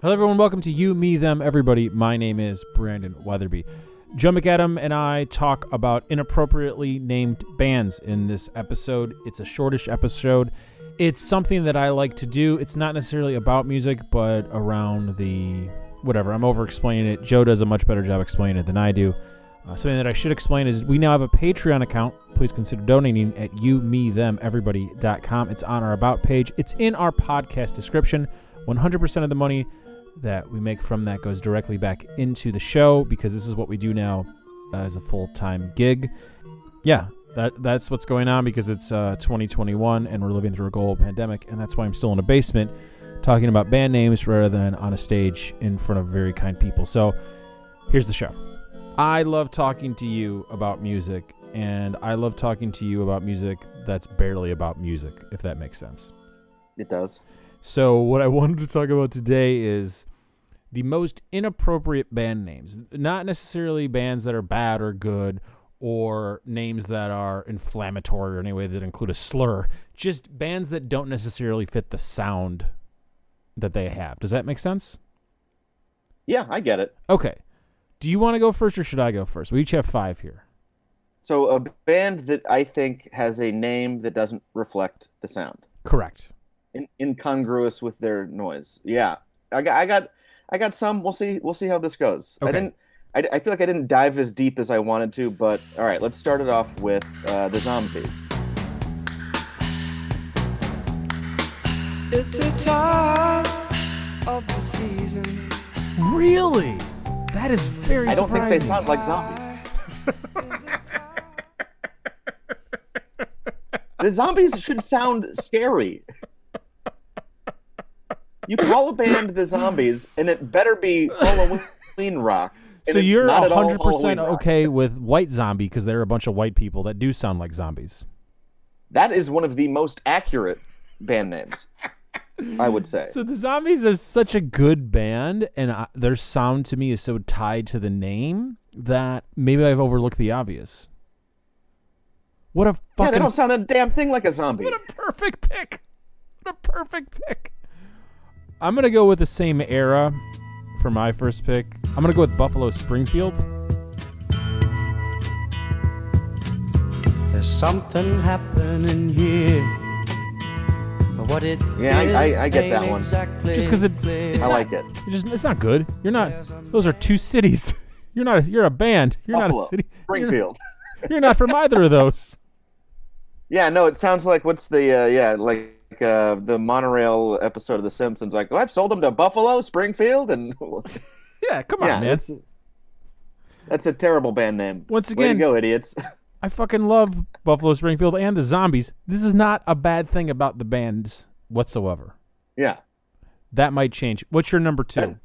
Hello, everyone. Welcome to You, Me, Them, Everybody. My name is Brandon Weatherby. Joe McAdam and I talk about inappropriately named bands in this episode. It's a shortish episode. It's something that I like to do. It's not necessarily about music, but around the whatever. I'm over explaining it. Joe does a much better job explaining it than I do. Uh, something that I should explain is we now have a Patreon account. Please consider donating at youmethemeverybody.com. It's on our About page, it's in our podcast description. 100% of the money that we make from that goes directly back into the show because this is what we do now uh, as a full time gig. Yeah, that that's what's going on because it's uh, 2021 and we're living through a global pandemic, and that's why I'm still in a basement talking about band names rather than on a stage in front of very kind people. So here's the show. I love talking to you about music, and I love talking to you about music that's barely about music, if that makes sense. It does. So, what I wanted to talk about today is the most inappropriate band names. Not necessarily bands that are bad or good or names that are inflammatory or anyway that include a slur, just bands that don't necessarily fit the sound that they have. Does that make sense? Yeah, I get it. Okay. Do you want to go first or should I go first? We each have five here. So, a band that I think has a name that doesn't reflect the sound, Correct. In, incongruous with their noise. Yeah, I got, I got, I got some. We'll see. We'll see how this goes. Okay. I didn't. I, I feel like I didn't dive as deep as I wanted to, but all right. Let's start it off with uh, the zombies. It's the time of the season. Really? That is very I don't think they sound like zombies. the zombies should sound scary. You call a band the zombies, and it better be Halloween rock. so you're not 100% Halloween rock. okay with white zombie because there are a bunch of white people that do sound like zombies. That is one of the most accurate band names, I would say. So the zombies are such a good band and I, their sound to me is so tied to the name that maybe I've overlooked the obvious. What a fucking... yeah, they don't sound a damn thing like a zombie. What a perfect pick. What a perfect pick. I'm going to go with the same era for my first pick. I'm going to go with Buffalo Springfield. There's something happening here. But what it Yeah, I- is I- I get that one. Exactly Just 'cause it- it's I not- like it. It's just it's not good. You're not Those are two cities. You're not you're a band. You're Buffalo, not a city. You're, Springfield. you're not from either of those. Yeah, no, it sounds like what's the uh, yeah like uh, the monorail episode of The Simpsons. Like, oh, I've sold them to Buffalo, Springfield, and Yeah, come on, yeah, man. that's that's a terrible band name. Once Way to again- go, idiots. I fucking love Buffalo Springfield and the Zombies. This is not a bad thing about the bands whatsoever. yeah. That might change. What's your number two? And-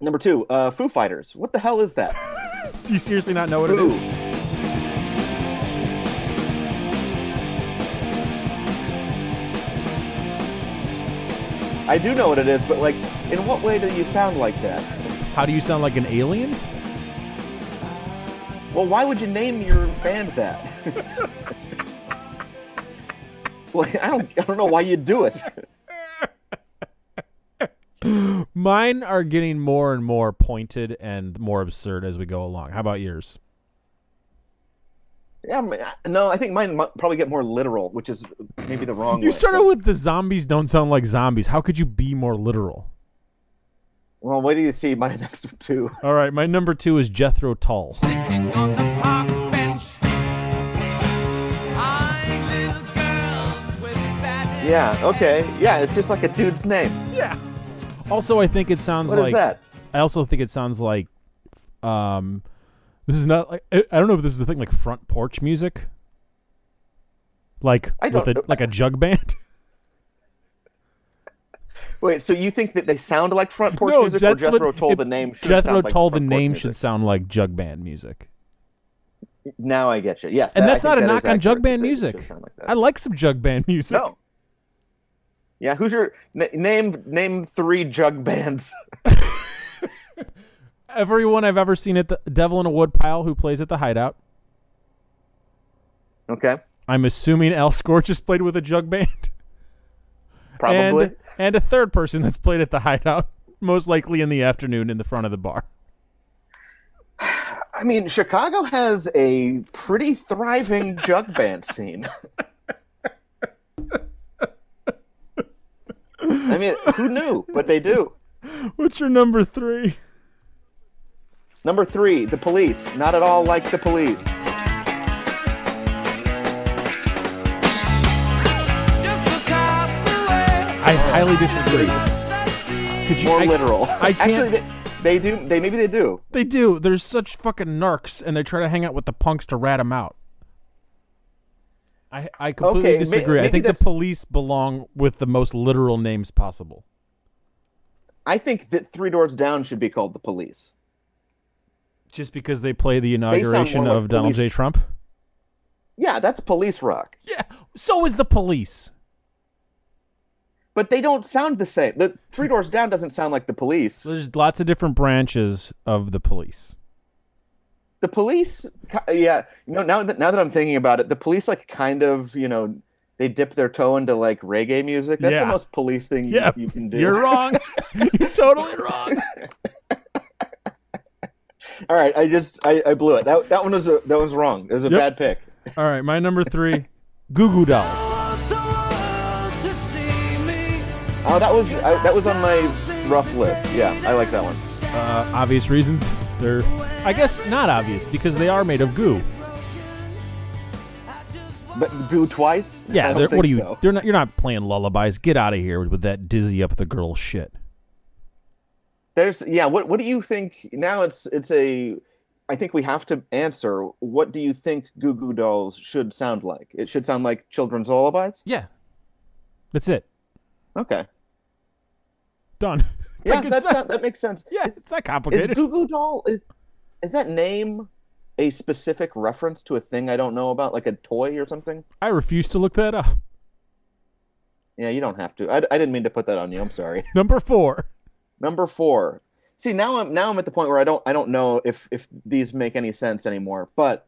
Number two, uh, Foo Fighters. What the hell is that? Do you seriously not know what it Foo. is? I do know what it is, but like, in what way do you sound like that? How do you sound like an alien? Well, why would you name your band that? like, I don't, I don't know why you'd do it. Mine are getting more and more pointed and more absurd as we go along. How about yours? Yeah, I mean, I- no, I think mine probably get more literal, which is maybe the wrong way. You started with the zombies don't sound like zombies. How could you be more literal? Well, wait till you see my next two. All right, my number two is Jethro Tull. Sitting on the park bench. Eyeing little girls with bad Yeah, okay. Yeah, it's just like a dude's name. Yeah. Also, I think it sounds What is like that? I also think it sounds like um this is not like I I don't know if this is the thing like front porch music. Like with a like a jug band. Wait, so you think that they sound like front porch no, music, or Jethro Tull the name should Jethro sound like the name should sound like jug band music. Now I get you. Yes, And that- that's not a that knock on jug band music. like. I like some jug band music. No. Yeah, who's your na- name? Name three jug bands. Everyone I've ever seen at the Devil in a Woodpile who plays at the Hideout. Okay, I'm assuming Al Scorchus played with a jug band. probably. And, and a third person that's played at the Hideout. most likely in the afternoon in the front of the bar. I mean, Chicago has a pretty thriving jug band scene. I mean, who knew? But they do. What's your number three? Number three, the police. Not at all like the police. I highly disagree. Could you? More I- literal. I can't- Actually, they, they do. They maybe they do. They do. They're such fucking narcs, and they try to hang out with the punks to rat them out. I I completely Okay, may- disagree. I maybe think the police belong with the most literal names possible. I think that Three Doors Down should be called the police. Just because they play the inauguration like of Donald J. Trump. Yeah, that's police rock. Yeah. So is the police. But they don't sound the same. The Three Doors Down doesn't sound like the police. So there's lots of different branches of the police. The police, yeah. You know, now that now that I'm thinking about it, the police like kind of, you know, they dip their toe into like reggae music. That's Yeah. the most police thing you- Yeah, you, can do. You're wrong. You're totally wrong. All right, I just I, I blew it. That that one was a, that was wrong. It was a Yep. bad pick. All right, my number three, Goo Goo Dolls. Oh, that was I, that was on my rough list. Yeah, I like that one. Uh, obvious reasons. They're, I guess, not obvious because they are made of goo. But goo twice? Yeah, they're, what are you? so. They're not. You're not playing lullabies. Get out of here with that dizzy up the girl shit. There's yeah. What what do you think? Now it's it's a. I think we have to answer. What do you think Goo Goo Dolls should sound like? It should sound like children's lullabies. Yeah, that's it. Okay. Done. Yeah, like that's not- not, that makes sense. yeah, Is, it's not complicated. is. Goo Goo Doll is is that name a specific reference to a thing I don't know about, like a toy or something? I refuse to look that up. Yeah, you don't have to. I, I didn't mean to put that on you. I'm sorry. Number four. Number four. See now I'm now I'm at the point where I don't I don't know if if these make any sense anymore. But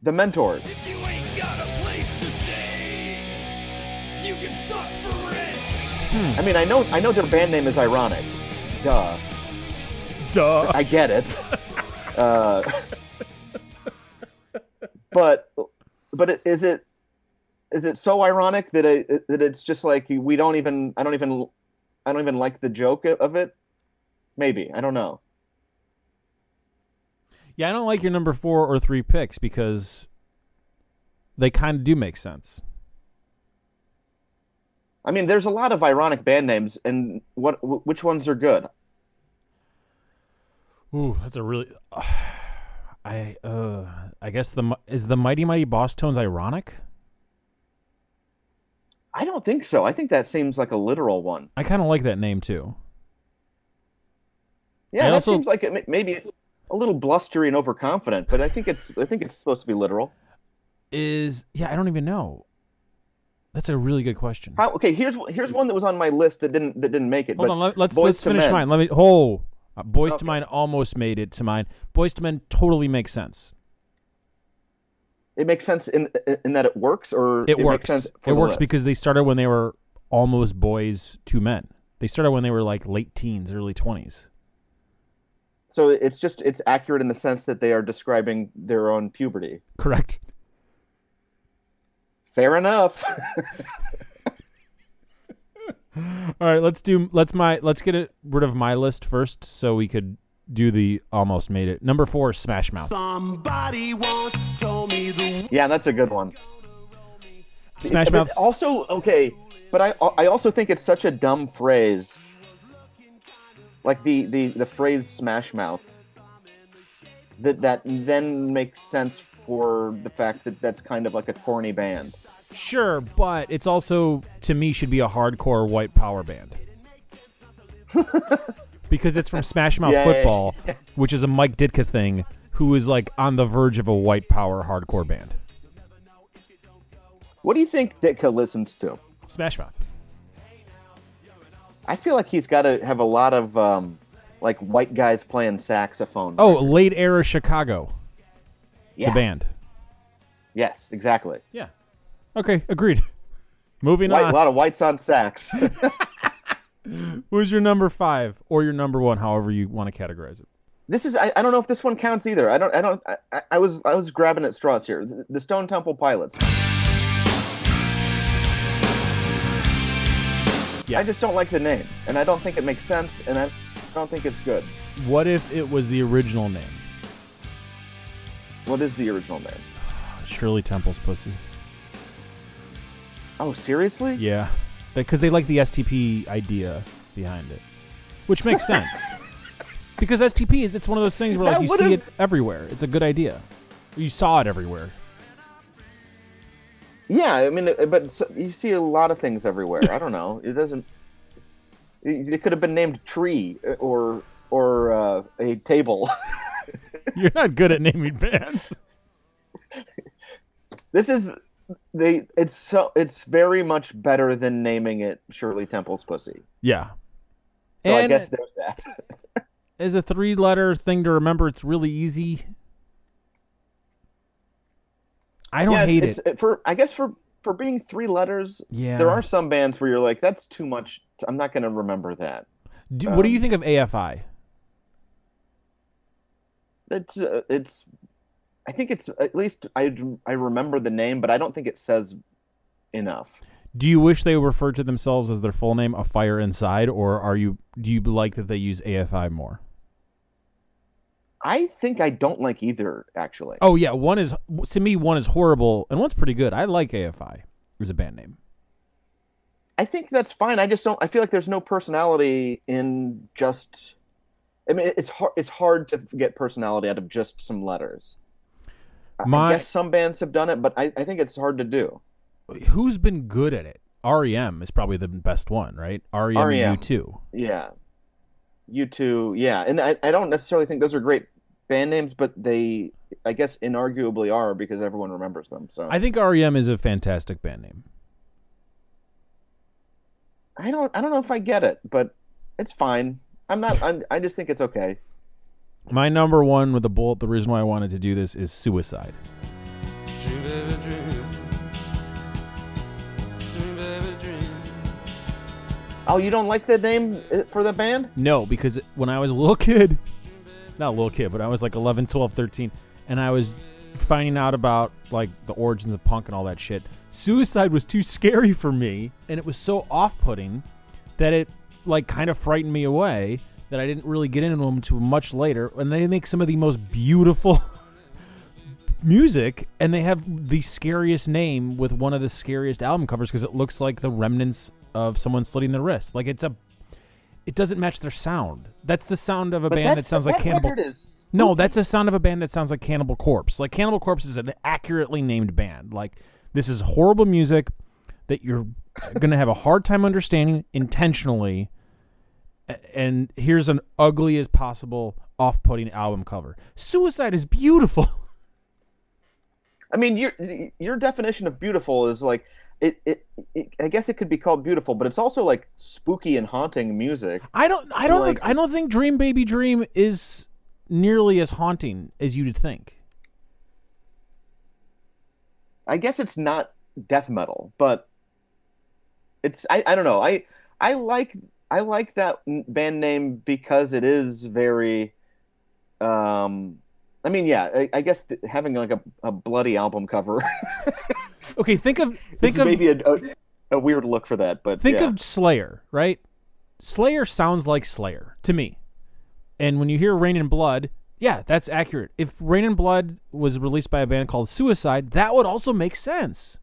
the mentors. You ain't got a place to stay. You can suck for rent. I mean I know I know their band name is ironic. Duh. Duh. I get it. uh, but but it, is it is it so ironic that it, that it's just like we don't even I don't even I don't even like the joke of it. Maybe I don't know. Yeah, I don't like your number four or three picks because they kind of do make sense. I mean, there's a lot of ironic band names, and what which ones are good? Ooh, that's a really. I uh, I guess the is the Mighty Mighty Bosstones ironic. I don't think so. I think that seems like a literal one. I kind of like that name too. Yeah, I that also- seems like it may- maybe a little blustery and overconfident, but I think it's I think it's supposed to be literal. Is yeah, I don't even know. That's a really good question. How, okay, here's here's one that was on my list that didn't that didn't make it. Hold on, let, let's let's finish Men. mine. Let me. Oh, uh, Boys to Okay. Mine almost made it to mine. Boys to Men totally makes sense. It makes sense in in that it works, or It, works. Makes sense it works list? because they started when they were almost boys to men. They started when they were like late teens, early twenties. So it's just it's accurate in the sense that they are describing their own puberty. Correct. Fair enough. All right, let's do let's my let's get it rid of my list first, so we could do the almost made it. Number four, Smash Mouth. Somebody once told me the yeah, that's a good one. Smash Mouth. Also, okay, but I I also think it's such a dumb phrase. Like the the the phrase "Smash Mouth." That that then makes sense for the fact that that's kind of like a corny band. Sure, but it's also to me should be a hardcore white power band. because it's from Smash Mouth Yeah, yeah, Football, which is a Mike Ditka thing, who is like on the verge of a white power hardcore band. What do you think Ditka listens to? Smash Mouth. I feel like he's got to have a lot of um, like white guys playing saxophone. Oh, late era Chicago, yeah. the band. Yes, exactly. Yeah. Okay, agreed. Moving White, a lot of whites on sax. Who's your number five or your number one, however you want to categorize it? This is I, I don't know if this one counts either. I don't I don't I- I, was I was grabbing at straws here. The Stone Temple Pilots. Yeah. I just don't like the name, and I don't think it makes sense, and I don't think it's good. What if it was the original name? What is the original name? Shirley Temple's pussy. Oh, seriously? Yeah, because they like the STP idea behind it, which makes sense. because STP is it's one of those things where like That you see it everywhere. It's a good idea. You saw it everywhere. Yeah, I mean, uh, but you see a lot of things everywhere. I don't know. It doesn't. It, could have been named tree uh, or or uh, a table. You're not good at naming bands. this is they. It's so. It's very much better than naming it Shirley Temple's pussy. Yeah. So I guess there's that. As a three letter thing to remember, it's really easy. I don't yeah, hate it's, it. it's, for. I guess for for being three letters. Yeah. There are some bands where you're like, that's too much. I'm not going to remember that. Do, what do you um, think of AFI? It's uh, it's. I think it's at least I I remember the name, but I don't think it says enough. Do you wish they referred to themselves as their full name, A Fire Inside, or are you do you like that they use AFI more? I think I don't like either. Actually, Oh yeah, one is to me one is horrible and one's pretty good. I like AFI as a band name. I think that's fine. I just don't. I feel like there's no personality in just. I mean, it's hard. It's hard to get personality out of just some letters. I- My- I guess some bands have done it, but I, I think it's hard to do. Who's been good at it? REM is probably the best one, right? REM, REM. and U2. Yeah, you two. Yeah, and I, I don't necessarily think those are great band names, but they, I guess, inarguably are because everyone remembers them. So I think REM is a fantastic band name. I don't. I don't know if I get it, but it's fine. I'm not. I'm, I just think it's okay. My number one with a bullet, the reason why I wanted to do this is Suicide. Dream, baby, dream. Dream, baby, dream. Oh, you don't like the name uh, for the band? No, because when I was a little kid, not a little kid, but I was like 11, 12, 13, and I was finding out about like the origins of punk and all that shit. Suicide was too scary for me, and it was so off-putting that it like kind of frightened me away that I didn't really get into them until much later. And they make some of the most beautiful music, and they have the scariest name with one of the scariest album covers because it looks like the remnants of someone slitting their wrist. Like it's a it doesn't match their sound. That's the sound of a But band that sounds like that Cannibal. is- No, that's a sound of a band that sounds like Cannibal Corpse. Like Cannibal Corpse is an accurately named band. Like this is horrible music that you're going to have a hard time understanding intentionally. And here's an ugly as possible off-putting album cover. Suicide is beautiful. I mean, your your definition of beautiful is like it, it, it. I guess it could be called beautiful, but it's also like spooky and haunting music. I don't I don't Like- I don't think Dream Baby Dream is nearly as haunting as you'd think. I guess it's not death metal, but it's I, I don't know. I I like I like that band name because it is very um I mean, yeah, I, I guess th- having like a, a bloody album cover Okay, think of think of maybe a, a, a weird look for that, but Think yeah. of Slayer, right? Slayer sounds like Slayer to me. And when you hear Raining Blood, yeah, that's accurate. If Raining Blood was released by a band called Suicide, that would also make sense.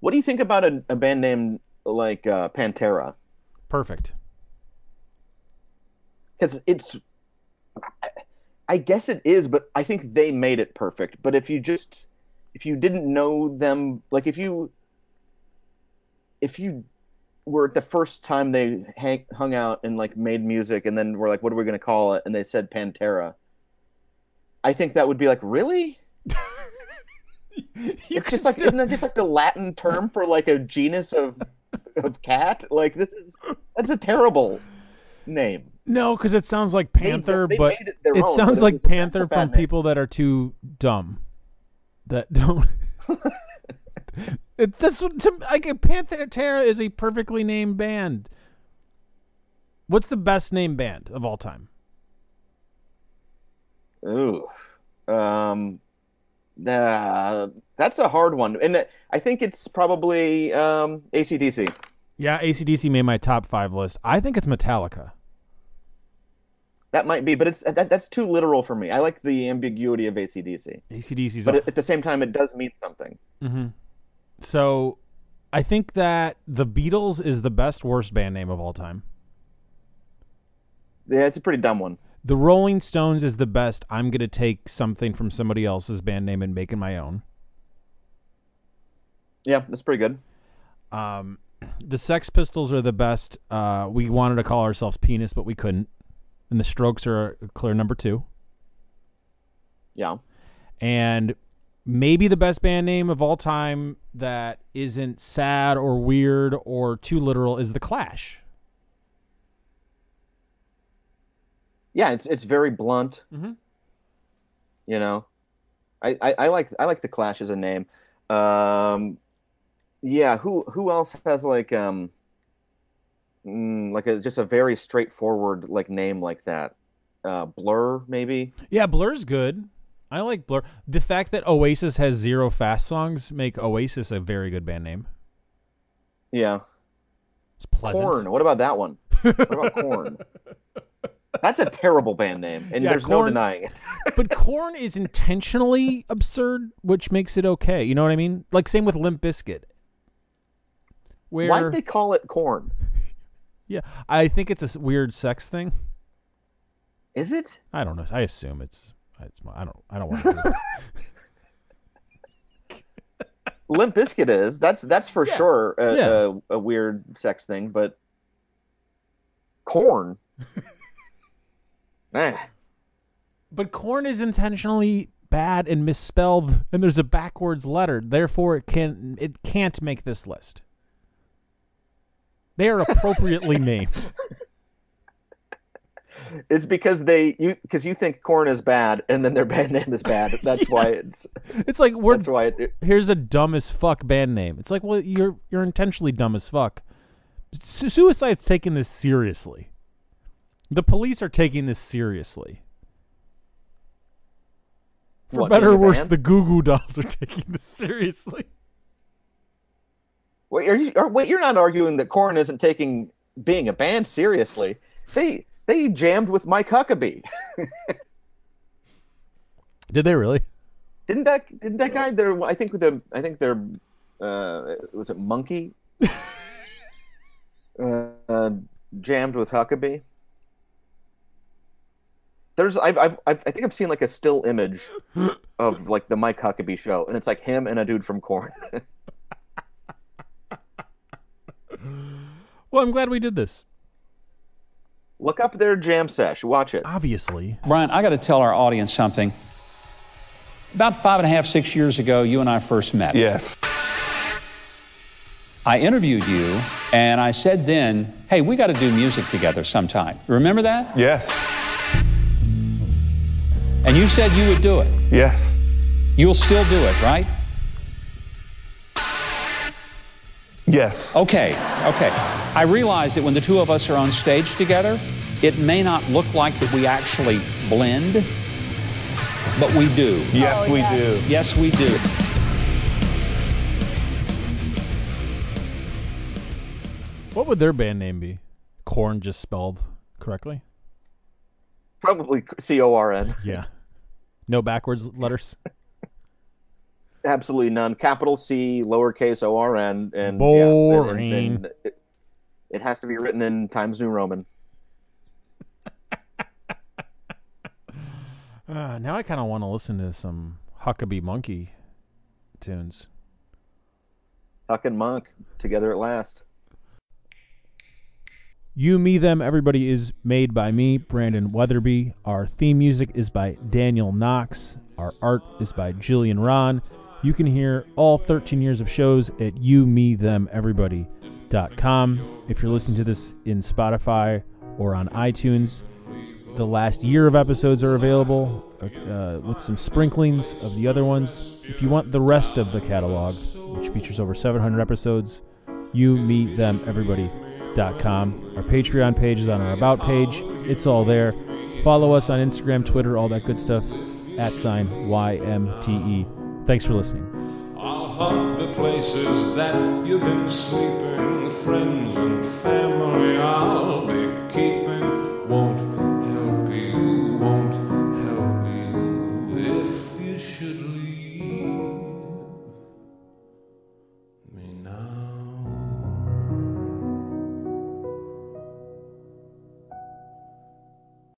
What do you think about a, a band name like uh, Pantera? Perfect. Because it's, I guess it is, but I think they made it perfect. But if you just, if you didn't know them, like if you, if you were the first time they hang, hung out and like made music, and then we're like, what are we going to call it? And they said Pantera. I think that would be like, really? it's just like isn't that just like the Latin term for like a genus of of cat? Like this is that's a terrible name. No, because it sounds like Panther, they but it it own, sounds but like it was- Panther from people that are too dumb. That don't. It, that's what, to, like Pantera is a perfectly named band. What's the best named band of all time? Ooh. Um, uh, that's a hard one. And I think it's probably um, ACDC. Yeah, ACDC made my top five list. I think it's Metallica. That might be, but it's that, that's too literal for me. I like the ambiguity of ACDC. ACDC's But at the same time, it does mean something. hmm So I think that the Beatles is the best worst band name of all time. Yeah, it's a pretty dumb one. The Rolling Stones is the best. I'm going to take something from somebody else's band name and make it my own. Yeah, that's pretty good. Um, the Sex Pistols are the best. Uh, we wanted to call ourselves Penis, but we couldn't. And the Strokes are a clear number two. Yeah. And maybe the best band name of all time that isn't sad or weird or too literal is The Clash. Yeah, it's it's very blunt. Mhm. You know, I, I, I like I like the Clash as a name. Um, yeah, who who else has like um, mm, like a just a very straightforward like name like that? Uh, Blur maybe. Yeah, Blur's good. I like Blur. The fact that Oasis has zero fast songs make Oasis a very good band name. Yeah, It's pleasant. Korn. What about that one? What about Korn? That's a terrible band name, and Yeah, there's no denying it. but Korn is intentionally absurd, which makes it okay. You know what I mean? Like same with Limp Bizkit. Where Why'd they call it Korn? Yeah, I think it's a weird sex thing. Is it? I don't know. I assume it's. it's I don't. I don't want to. Limp Bizkit is. That's that's for Yeah. sure a, Yeah. a, a weird sex thing, but Korn. eh. but Korn is intentionally bad and misspelled, and there's a backwards letter. Therefore, it can it can't make this list. They are appropriately named. It's because they you because you think Korn is bad, and then their band name is bad. That's why it's It's like we're that's why it, here's a dumb as fuck band name. It's like, well, you're you're intentionally dumb as fuck. Su- Suicide's taking this seriously. The police are taking this seriously. For What, better or worse, band? the Goo Goo Dolls are taking this seriously. Wait, are you, are, wait, you're not arguing that Korn isn't taking being a band seriously. They they jammed with Mike Huckabee. Did they really? Didn't that didn't that guy there I think the I think they're uh was it Munky? uh, uh, jammed with Huckabee. There's I've, I've I've I think I've seen like a still image of like the Mike Huckabee show and it's like him and a dude from Korn. Well, I'm glad we did this. Look up their jam sesh. Watch it. Obviously. Brian, I got to tell our audience something. About five and a half, six years ago, you and I first met. Yes. I interviewed you, and I said then, hey, we got to do music together sometime. Remember that? Yes. And you said you would do it. Yes. You'll still do it, right? Yes. Okay, okay. I realize that when the two of us are on stage together, it may not look like that we actually blend, but we do. Yes, oh, we do. Yes, we do. What would their band name be? Corn just spelled correctly? Probably C O R N. Yeah. No backwards letters. Absolutely none. Capital C, lowercase O R N, and yeah, and- Boring. and it, it has to be written in Times New Roman. Uh, now I kind of want to listen to some Huckabee Munky tunes. Huck and Monk together at last. You, Me, Them, Everybody is made by me, Brandon Weatherby. Our theme music is by Daniel Knox. Our art is by Jillian Ron. You can hear all 13 years of shows at you, me, them, everybody.com. If you're listening to this in Spotify or on iTunes, The last year of episodes are available uh, with some sprinklings of the other ones. If you want the rest of the catalog, which features over 700 episodes, you, me, them, everybody.com. Our Patreon page is on our About page. It's all there. Follow us on Instagram, Twitter, all that good stuff. At sign YMTE. Thanks for listening. I'll the places that you've been sleeping, friends and family I'll be keeping, won't